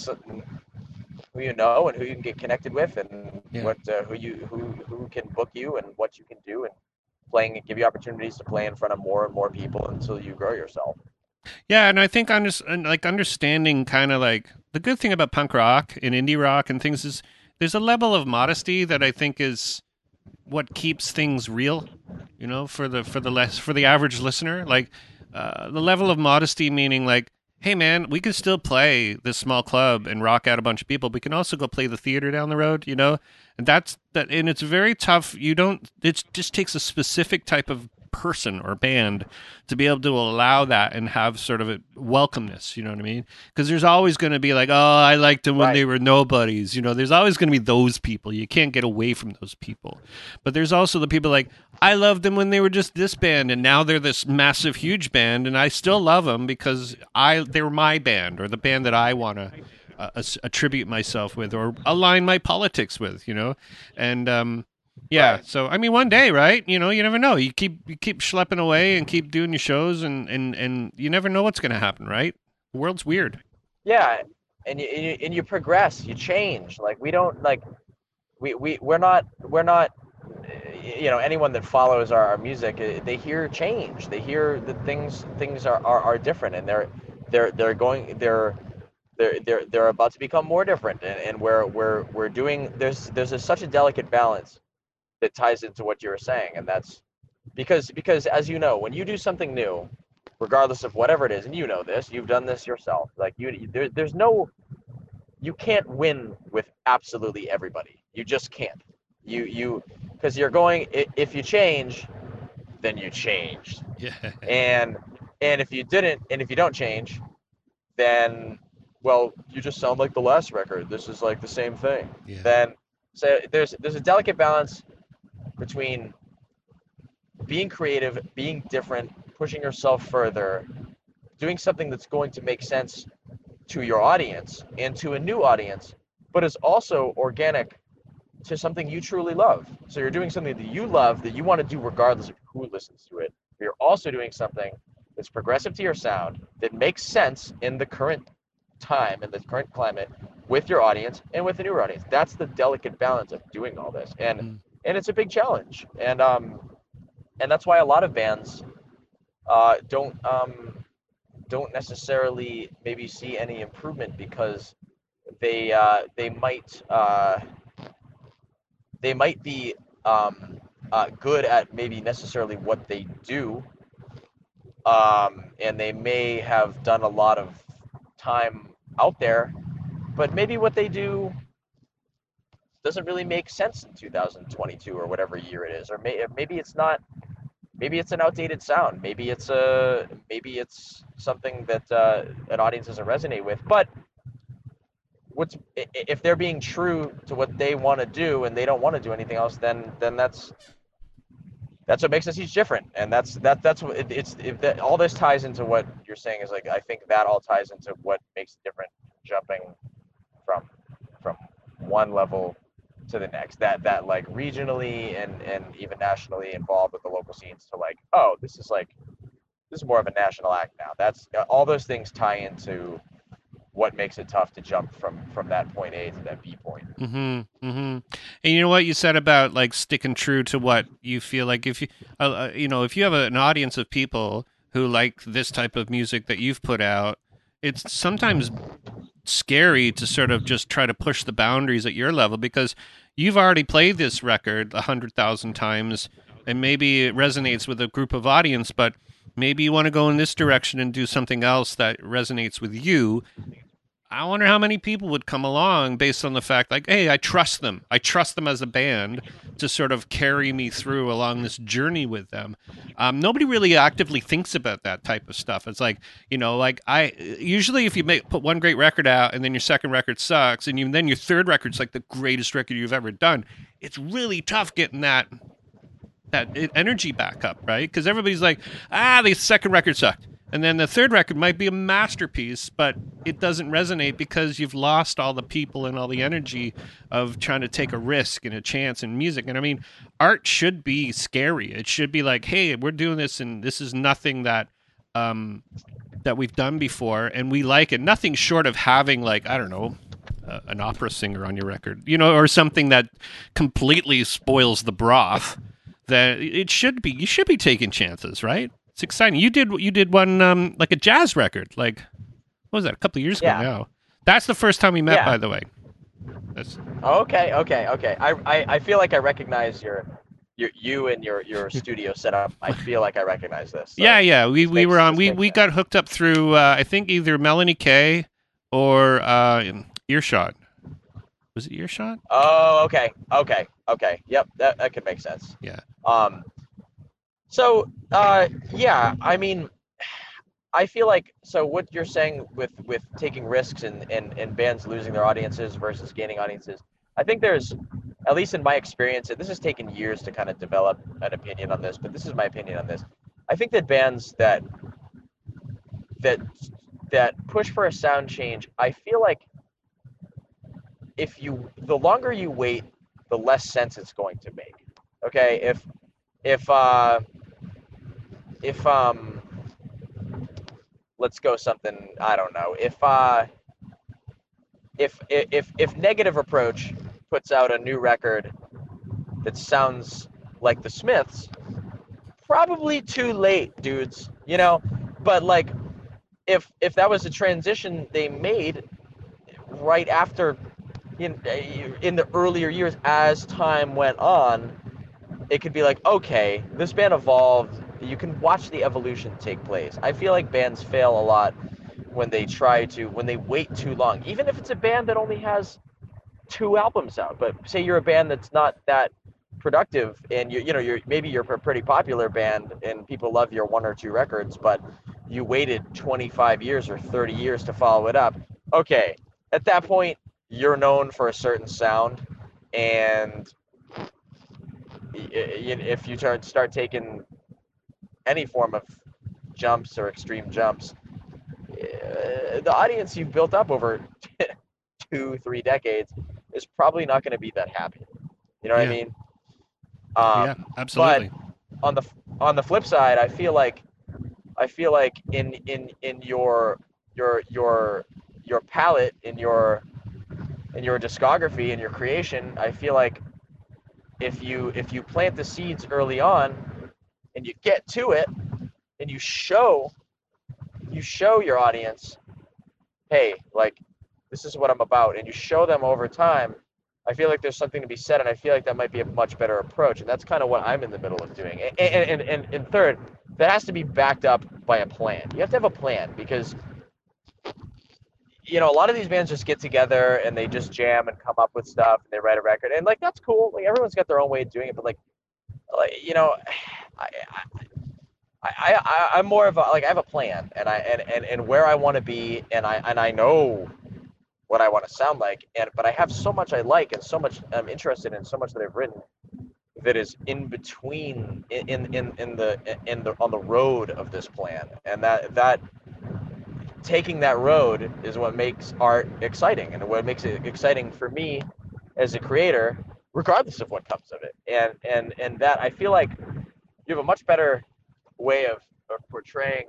who you know and who you can get connected with and yeah. what uh, who you who who can book you and what you can do and playing and give you opportunities to play in front of more and more people until you grow yourself. Yeah, and I think under, like understanding kind of like the good thing about punk rock and indie rock and things is there's a level of modesty that I think is what keeps things real, you know, for the for the less for the average listener. Like uh, the level of modesty meaning like hey man, we can still play this small club and rock out a bunch of people. We can also go play the theater down the road, you know? And that's that and it's very tough. You don't it just takes a specific type of person or band to be able to allow that and have sort of a welcomeness you know what i mean? Because there's always going to be like oh i liked them when right. they were nobodies you know? There's always going to be those people. You can't get away from those people. But there's also the people like i loved them when they were just this band and now they're this massive huge band and i still love them because i they were my band or the band that i want to uh, attribute myself with or align my politics with you know? And um yeah. Right. So I mean, one day, right? You know, you never know. You keep you keep schlepping away and keep doing your shows, and and and you never know what's going to happen, right? The world's weird. Yeah, and you, and you and you progress, you change. Like we don't like we we we're not we're not you know anyone that follows our, our music eh, they hear change they hear that things things are, are, are different and they're they're they're going they're they're they're they're about to become more different and, and we're we're we're doing there's there's a, such a delicate balance that ties into what you were saying, and that's because because as you know, when you do something new, regardless of whatever it is, and you know this, you've done this yourself. Like you, there, there's no, you can't win with absolutely everybody. You just can't. You you because you're going. If you change, then you changed. Yeah. And and if you didn't, and if you don't change, then well, you just sound like the last record. This is like the same thing. Yeah. Then so there's there's a delicate balance between being creative, being different, pushing yourself further, doing something that's going to make sense to your audience and to a new audience, but is also organic to something you truly love. So you're doing something that you love that you want to do regardless of who listens to it. But you're also doing something that's progressive to your sound that makes sense in the current time and the current climate with your audience and with the newer audience. That's the delicate balance of doing all this. And mm and it's a big challenge. And um, and that's why a lot of bands uh, don't um, don't necessarily maybe see any improvement because they uh, they might uh, they might be um, uh, good at maybe necessarily what they do, um, and they may have done a lot of time out there, but maybe what they do doesn't really make sense in 2022 or whatever year it is, or may, maybe it's not. Maybe it's an outdated sound. Maybe it's a maybe it's something that uh, an audience doesn't resonate with. But what's if they're being true to what they want to do and they don't want to do anything else, then then that's that's what makes us each different and that's that that's what it, it's if that, all this ties into what you're saying is like i think that all ties into what makes it different jumping from from one level to the next that that like regionally and and even nationally involved with the local scenes to like oh this is like this is more of a national act now that's all those things tie into what makes it tough to jump from from that point A to that B point. Mm-hmm. Mm-hmm. And you know what you said about like sticking true to what you feel like if you uh, uh you know if you have an audience of people who like this type of music that you've put out, it's sometimes scary to sort of just try to push the boundaries at your level because you've already played this record a hundred thousand times and maybe it resonates with a group of audience, but maybe you want to go in this direction and do something else that resonates with you. I wonder how many people would come along based on the fact, like, hey, I trust them. I trust them as a band to sort of carry me through along this journey with them. Um, nobody really actively thinks about that type of stuff. It's like, you know, like I usually if you make put one great record out and then your second record sucks and you, then your third record's like the greatest record you've ever done, it's really tough getting that that energy back up, right? Because everybody's like, ah, the second record sucked. And then the third record might be a masterpiece, but it doesn't resonate because you've lost all the people and all the energy of trying to take a risk and a chance in music. And I mean, art should be scary. It should be like, hey, we're doing this, and this is nothing that um, that we've done before, and we like it. Nothing short of having like I don't know. An opera singer on your record, you know, or something that completely spoils the broth. That it should be, you should be taking chances, right? It's exciting. You did you did one um, like a jazz record, like what was that? A couple of years Yeah. ago now. That's the first time we met, Yeah. by the way. That's, Okay, okay, okay. I, I, I feel like I recognize your, your you and your, your studio setup. I feel like I recognize this. so- yeah, yeah. We we were on. We we got hooked up through uh, I think either Melanie Kay or uh, Earshot. Was it Earshot? Oh, okay, okay, okay. Yep, that, that could make sense. Yeah. Um. So, uh, yeah, I mean, I feel like so what you're saying with with taking risks and and and bands losing their audiences versus gaining audiences. I think there's, at least in my experience, and this has taken years to kind of develop an opinion on this, but this is my opinion on this. I think that bands that that that push for a sound change, I feel like if you the longer you wait, the less sense it's going to make. Okay, if if uh if um let's go something I don't know. If uh if if if negative approach puts out a new record that sounds like the Smiths, probably too late, dudes. You know, but like if if that was a transition they made right after in in the earlier years as time went on it could be like okay this band evolved you can watch the evolution take place. I feel like bands fail a lot when they try to when they wait too long. Even if it's a band that only has two albums out but say you're a band that's not that productive and you you know you're maybe you're a pretty popular band and people love your one or two records but you waited 25 years or 30 years to follow it up. Okay at that point you're known for a certain sound and if you start taking any form of jumps or extreme jumps uh, the audience you've built up over two three decades is probably not going to be that happy you know what Yeah. i mean um, yeah, absolutely. But on the on the flip side, I feel like I feel like in in in your your your your palette in your in your discography and your creation, I feel like if you if you plant the seeds early on and you get to it and you show you show your audience, hey, like this is what I'm about, and you show them over time, I feel like there's something to be said, and I feel like that might be a much better approach, and that's kind of what I'm in the middle of doing. And and, and, and, third, that has to be backed up by a plan. You have to have a plan because you know a lot of these bands just get together and they just jam and come up with stuff and they write a record, and like that's cool. Like everyone's got their own way of doing it, but like like you know, I. I I, I'm more of a like I have a plan and I and, and, and where I want to be and I and I know what I want to sound like and but I have so much I like and so much I'm interested in so much that I've written that is in between in, in, in the in the on the road of this plan and that that taking that road is what makes art exciting and what makes it exciting for me as a creator regardless of what comes of it and and and that I feel like you have a much better way of, of portraying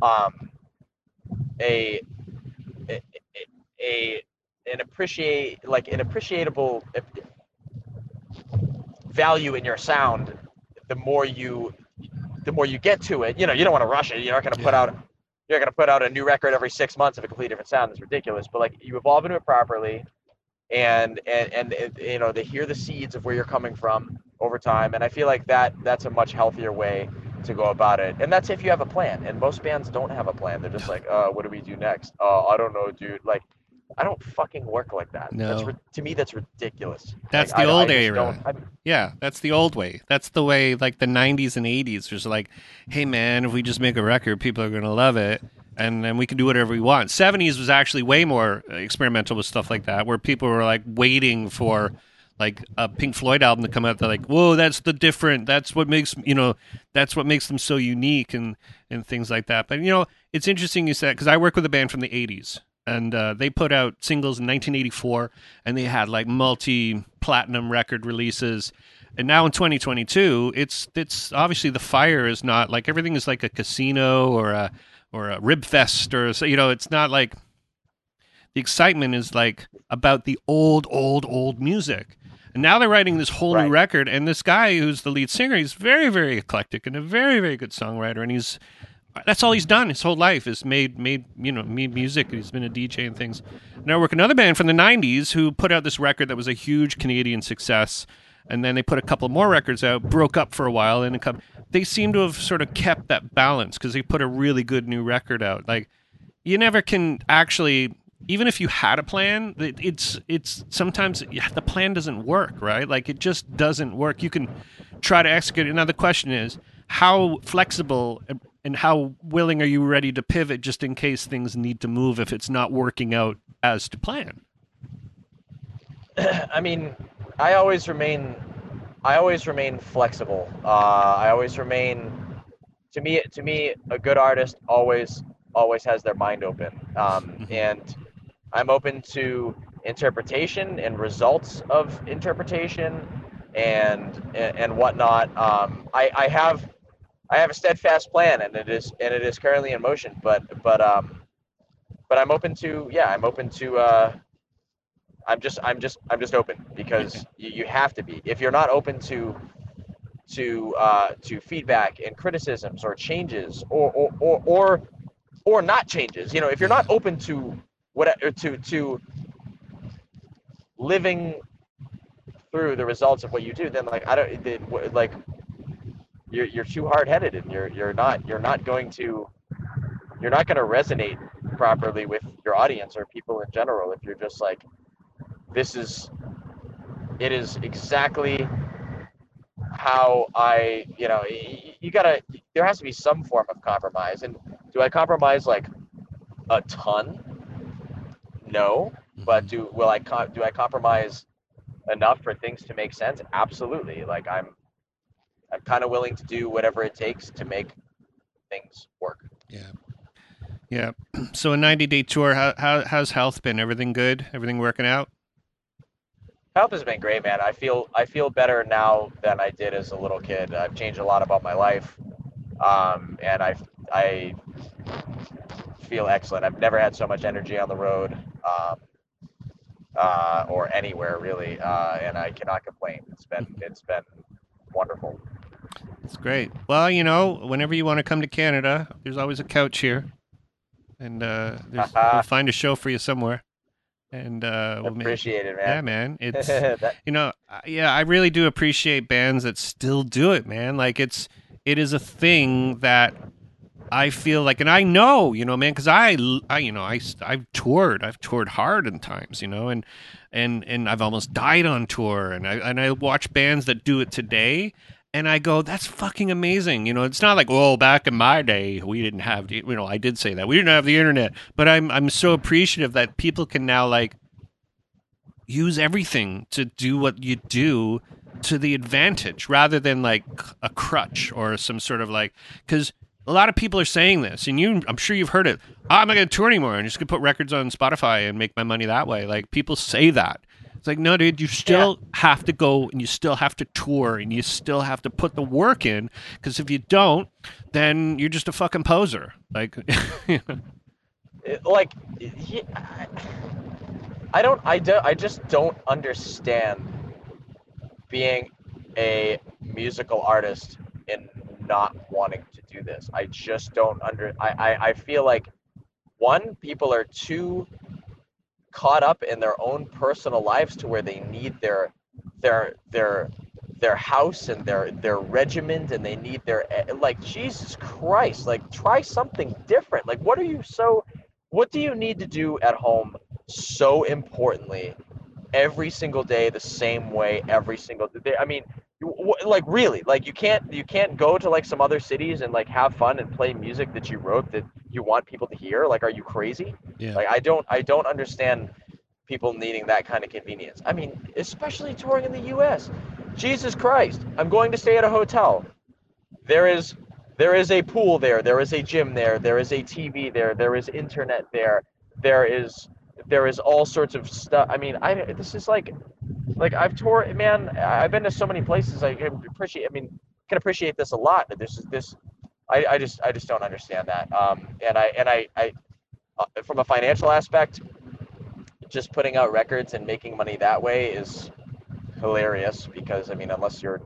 um a a, a an appreciate like an appreciable value in your sound the more you the more you get to it you know you don't want to rush it you're not going to put Yeah. out you're going to put out a new record every six months of a completely different sound that's ridiculous but like you evolve into it properly and and and you know they hear the seeds of where you're coming from over time and i feel like that that's a much healthier way to go about it. And that's if you have a plan. And most bands don't have a plan. They're just like, uh, what do we do next? Uh, I don't know, dude. Like, I don't fucking work like that. No. That's to me, that's ridiculous. That's Like, the I- old I era. Yeah, that's the old way. That's the way, like the '90s and '80s was like, "Hey, man, if we just make a record, people are gonna love it, and then we can do whatever we want." '70s was actually way more experimental with stuff like that, where people were like waiting for like a Pink Floyd album to come out. They're like, "Whoa, that's the different. That's what makes you know, that's what makes them so unique," and and things like that. But you know, it's interesting you said because I work with a band from the '80s. And uh, they put out singles in 1984, and they had like multi-platinum record releases and now in 2022 it's it's obviously the fire is not like everything is like a casino or a or a rib fest or so you know it's not like the excitement is like about the old old old music and now they're writing this whole new record. And this guy who's the lead singer he's very very eclectic and a very very good songwriter. And he's that's all he's done his whole life is made made you know made music. He's been a dj and things. Now I work another band from the 90s who put out this record that was a huge canadian success. And then they put a couple more records out broke up for a while and a couple, they seem to have sort of kept that balance because they put a really good new record out. Like you never can actually even if you had a plan it's it's sometimes the plan doesn't work right? Like it just doesn't work. You can try to execute it. Now the question is how flexible and- how willing are you ready to pivot just in case things need to move if it's not working out as to plan? I mean, I always remain, I always remain flexible. Uh, I always remain, to me, to me, a good artist always, always has their mind open, um, Mhm. and I'm open to interpretation and results of interpretation, and and, whatnot. Um, I, I have, I have a steadfast plan, and it is, and it is currently in motion. But, but, um, but I'm open to, yeah, I'm open to. Uh, I'm just I'm just I'm just open because you, you have to be. If you're not open to to uh, to feedback and criticisms or changes or or, or or or not changes, you know, if you're not open to what uh, to to living through the results of what you do, then like I don't like you're you're too hard headed and you're you're not you're not going to you're not going to resonate properly with your audience or people in general if you're just like this is it is exactly how I, you know, you gotta, there has to be some form of compromise. And do I compromise like a ton? No, but do will I co- do I compromise enough for things to make sense? Absolutely. Like I'm, I'm kind of willing to do whatever it takes to make things work. yeah yeah so a 90 day tour how, how how's health been everything good everything working out Health has been great, man. I feel I feel better now than I did as a little kid. I've changed a lot about my life, um, and I I feel excellent. I've never had so much energy on the road, um, uh, or anywhere really, uh, and I cannot complain. It's been it's been wonderful. It's great. Well, you know, whenever you want to come to Canada, there's always a couch here, and uh, there's, we'll find a show for you somewhere. And uh, we'll Appreciate it, man. yeah, man. It's That- you know, yeah, I really do appreciate bands that still do it, man. Like it's it is a thing that I feel like, and I know, you know, man, because I, I, you know, I, I've toured, I've toured hard in times, you know, and and and I've almost died on tour, and I and I watch bands that do it today, and I go, that's fucking amazing. You know, it's not like, well, back in my day, we didn't have, you know, I did say that we didn't have the internet, but I'm I'm so appreciative that people can now like use everything to do what you do to the advantage rather than like a crutch or some sort of like because a lot of people are saying this and you i'm sure you've heard it. Oh, i'm not going to tour anymore. I'm just going to put records on spotify and make my money that way. Like people say that. It's like no dude you still have to go and you still have to tour and you still have to put the work in because if you don't then you're just a fucking poser. Like like he, I- I don't I don't, I just don't understand being a musical artist and not wanting to do this. I just don't under I, I, I feel like one, people are too caught up in their own personal lives to where they need their their their their house and their their regiment and they need their eh, like Jesus Christ like try something different like what are you so what do you need to do at home so importantly every single day the same way every single day I mean like really like you can't you can't go to like some other cities and like have fun and play music that you wrote that you want people to hear like are you crazy? Yeah. like i don't i don't understand people needing that kind of convenience. I mean especially touring in the us jesus christ i'm going to stay at a hotel. There is there is a pool there there is a gym there there is a tv there there is internet there there is there is all sorts of stuff. I mean i this is like like I've toured, man. I've been to so many places. I can appreciate. I mean, can appreciate this a lot. But this is this. I, I just I just don't understand that. Um, and I and I I uh, from a financial aspect, just putting out records and making money that way is hilarious because I mean, unless you're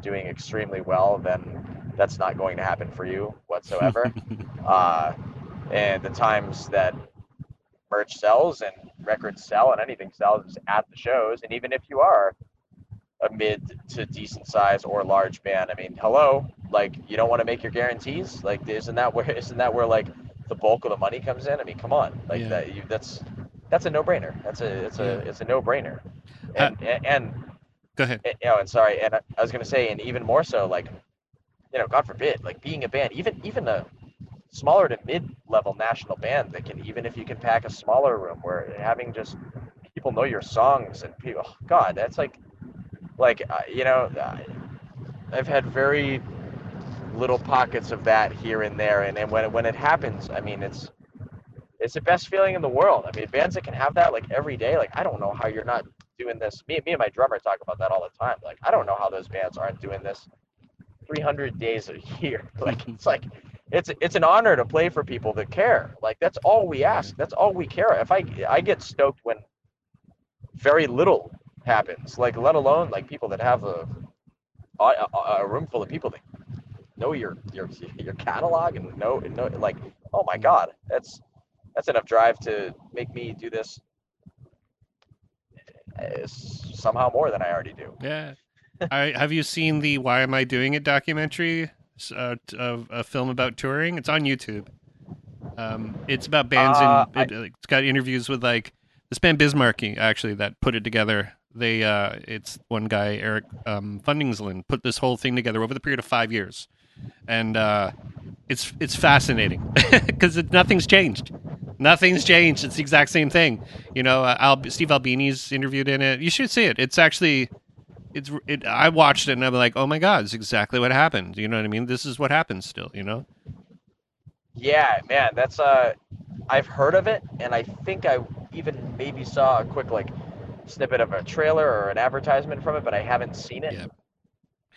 doing extremely well, then that's not going to happen for you whatsoever. uh, and the times that merch sells and records sell and anything sells at the shows. And even if you are a mid to decent size or large band, I mean, hello, like you don't want to make your guarantees. Like, isn't that where isn't that where like the bulk of the money comes in? I mean, come on, like Yeah. that. You, that's that's a no brainer. That's a it's a it's a no brainer. Uh, And, and and Go ahead. you know, and sorry, and I I was gonna say, and even more so, like, you know, God forbid, like being a band, even even a smaller to mid-level national band that can, even if you can pack a smaller room, where having just people know your songs and people, oh, God, that's like, like uh, you know, I've had very little pockets of that here and there, and, and when it, when it happens, I mean, it's it's the best feeling in the world. I mean, bands that can have that like every day, like I don't know how you're not doing this. Me, me and my drummer talk about that all the time. Like I don't know how those bands aren't doing this 300 days a year. Like it's like it's it's an honor to play for people that care. Like that's all we ask. That's all we care. If I I get stoked when very little happens. Like let alone like people that have a a, a room full of people that know your your your catalog and know know like oh my god that's that's enough drive to make me do this uh, somehow more than I already do. Yeah. I, have you seen the "Why Am I Doing It" documentary? Uh, a film about touring. It's on YouTube. Um, it's about bands Uh, and it, it's got interviews with like this band Bismarcky actually that put it together. They uh, it's one guy Eric um, Fundingsland put this whole thing together over the period of five years, and uh, it's it's fascinating because nothing's changed. Nothing's changed. It's the exact same thing. You know, uh, Al- Steve Albini's interviewed in it. You should see it. It's actually, it's. It, I watched it and I'm like, oh my god, it's exactly what happened. You know what I mean? This is what happens still. You know? Yeah, man, that's uh, I've heard of it, and I think I even maybe saw a quick like snippet of a trailer or an advertisement from it, but I haven't seen it. Yeah.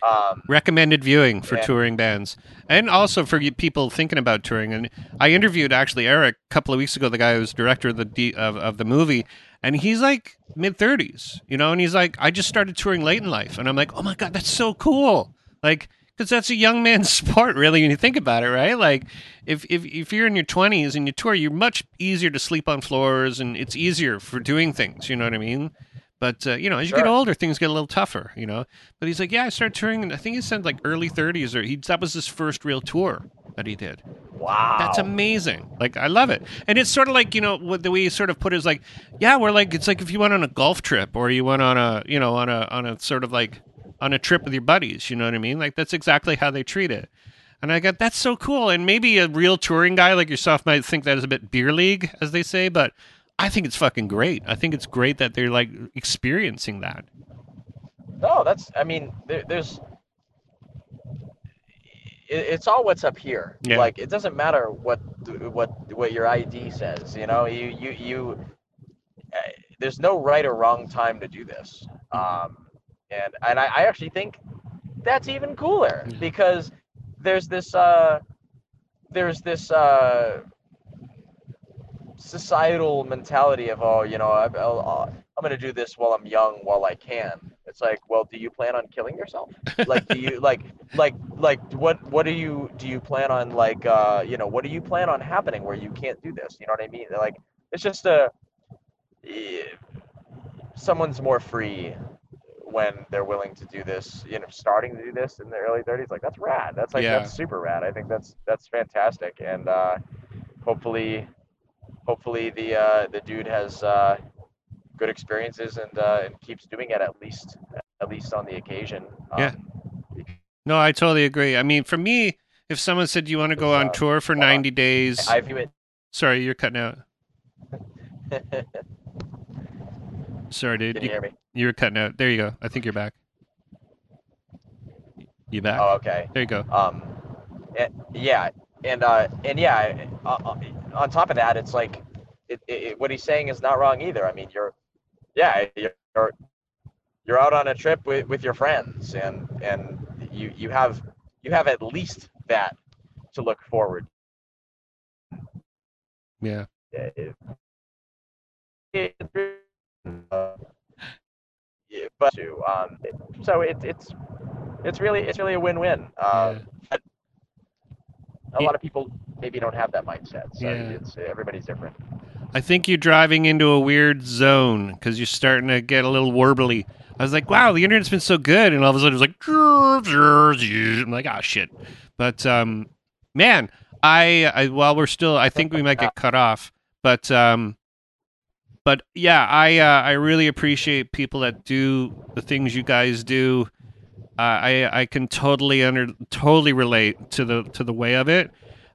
Um, recommended viewing for Yeah. touring bands and also for people thinking about touring and i interviewed actually eric a couple of weeks ago the guy who's director of the D, of, of the movie and he's like mid 30s you know and he's like i just started touring late in life. And i'm like oh my god that's so cool. Like because that's a young man's sport really when you think about it right? Like if, if if you're in your 20s and you tour you're much easier to sleep on floors and it's easier for doing things you know what i mean but uh, you know, as you get older, things get a little tougher. You know, but he's like, yeah, I started touring. and I think he said like early 30s, or he that was his first real tour that he did. wow, That's amazing. Like I love it, and it's sort of like you know what the way he sort of put it is like, yeah, we're like it's like if you went on a golf trip or you went on a you know on a on a sort of like on a trip with your buddies. You know what I mean? Like that's exactly how they treat it. And I got that's so cool. And maybe a real touring guy like yourself might think that is a bit beer league, as they say, but I think it's fucking great. I think it's great that they're like experiencing that. No, that's. I mean, there, there's. It, it's all what's up here. Yeah. Like it doesn't matter what what what your ID says. You know, you you you. Uh, there's no right or wrong time to do this. Um, and and I, I actually think that's even cooler because there's this uh, there's this uh, societal mentality of oh you know I, I'll, I'm gonna do this while I'm young while I can. It's like well do you plan on killing yourself? like do you like like like what what do you do you plan on like uh you know what do you plan on happening where you can't do this? You know what I mean? Like it's just a eh, someone's more free when they're willing to do this, you know, starting to do this in their early 30s. Like that's rad. That's like Yeah. that's super rad. I think that's that's fantastic, and uh, hopefully, hopefully the uh, the dude has uh, good experiences and uh, and keeps doing it at least at least on the occasion. Um, Yeah. No, I totally agree. I mean, for me, if someone said you want to go on Uh, tour for 90 days, I view it. sorry, you're cutting out. Sorry, dude. you You, hear me? you were cutting out. There you go. I think you're back. You back? Oh, okay. There you go. Um, and, yeah, and uh, and yeah, uh, uh, on top of that, it's like it, it, what he's saying is not wrong either. I mean, you're, yeah, you're you're out on a trip with, with your friends, and and you you have you have at least that to look forward. Yeah. It, uh, yeah, but um, so it, it's it's really it's really a win-win. Um, but a lot of people maybe don't have that mindset. So Yeah. it's everybody's different. I think you're driving into a weird zone because you're starting to get a little warbly. I was like, wow, the internet's been so good. And all of a sudden it was like, I'm like, oh, shit. But, um, man, I, I, while we're still, I think we might get cut off. But, um, but yeah, I, uh, I really appreciate people that do the things you guys do. I, I can totally under, totally relate to the, to the way of it.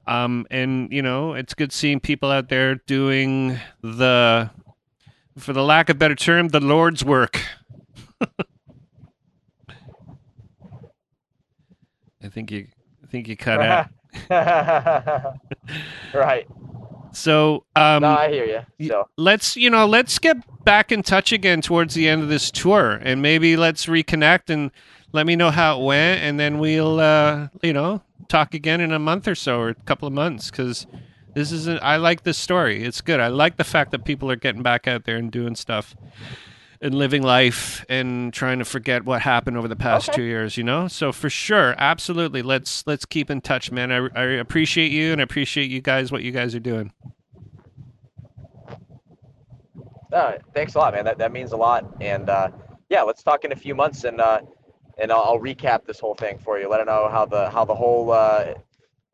Um, and you know, it's good seeing people out there doing the, for the lack of better term, the Lord's work. I think you, I think you cut out. right. So, um, no, I hear you. So let's you know let's get back in touch again towards the end of this tour and maybe let's reconnect and let me know how it went and then we'll uh you know talk again in a month or so or a couple of months because this is i like this story it's good i like the fact that people are getting back out there and doing stuff and living life and trying to forget what happened over the past Okay. two years you know so for sure absolutely let's let's keep in touch man I, I appreciate you and i appreciate you guys what you guys are doing uh, thanks a lot, man. That that means a lot. And uh, yeah, let's talk in a few months, and uh, and I'll, I'll recap this whole thing for you. Let her know how the how the whole uh,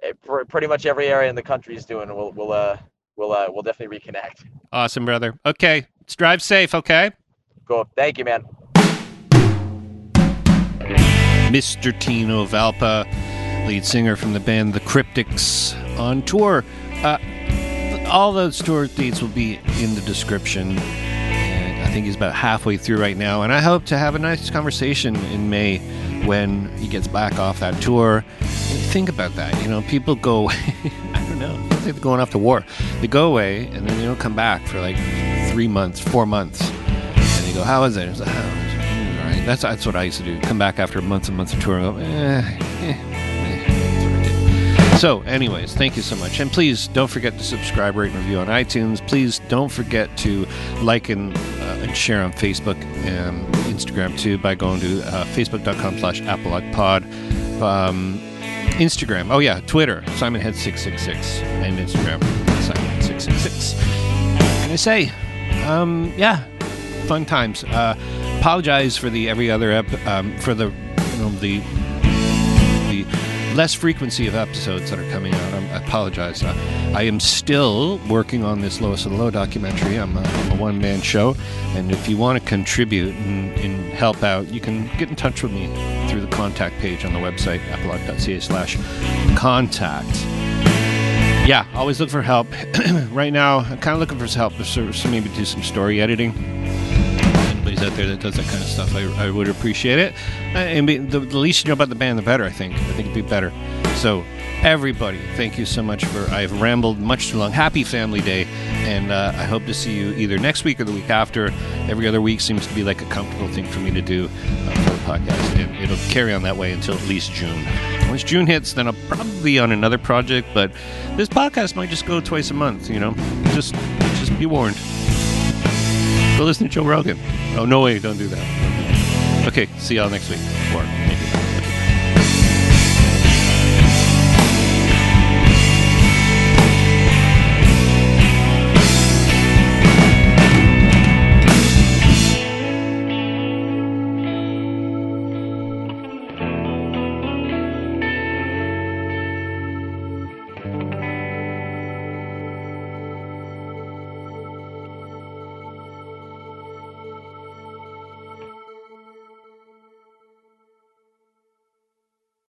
eh, pr- pretty much every area in the country is doing. We'll we'll uh we'll uh we'll definitely reconnect. awesome brother okay let's drive safe okay Cool. Thank you, man. Mr. Tino Valpa, lead singer from the band The Cryptics, on tour. Uh, all those tour dates will be in the description. I think he's about halfway through right now, and I hope to have a nice conversation in May when he gets back off that tour. Think about that. You know, people go, I don't know, they're going off to war. They go away and then they don't come back for like three months, four months. And they go, How is it? It's like, "Oh, all right." That's, that's what I used to do. Come back after months and months of touring. Go, eh, So, anyways, thank you so much. And please don't forget to subscribe, rate, and review on iTunes. Please don't forget to like and, uh, and share on Facebook and Instagram too by going to uh, facebook.com slash pod. Um, Instagram. Oh, yeah. Twitter. SimonHead666. And Instagram. SimonHead666. What can I say? Um, yeah. Fun times. Uh, apologize for the every other ep- um, for the you know the less frequency of episodes that are coming out. I'm, I apologize. Uh, I am still working on this Lois and Low documentary. I'm a, a one man show, and if you want to contribute and, and help out, you can get in touch with me through the contact page on the website apolog.ca slash contact. Yeah, always look for help. right now, I'm kind of looking for help so maybe do some story editing out there that does that kind of stuff, I, I would appreciate it. Uh, And be, the, the least you know about the band, the better. I think. I think it'd be better. So, everybody, thank you so much for. I've rambled much too long. Happy Family Day, and uh, I hope to see you either next week or the week after. Every other week seems to be like a comfortable thing for me to do uh, for the podcast, and it'll carry on that way until at least June. Once June hits, then I'll probably be on another project, but this podcast might just go twice a month. You know, just just be warned. Go listen to Joe Rogan. Oh, no way, don't do that. Okay, see y'all next week. Or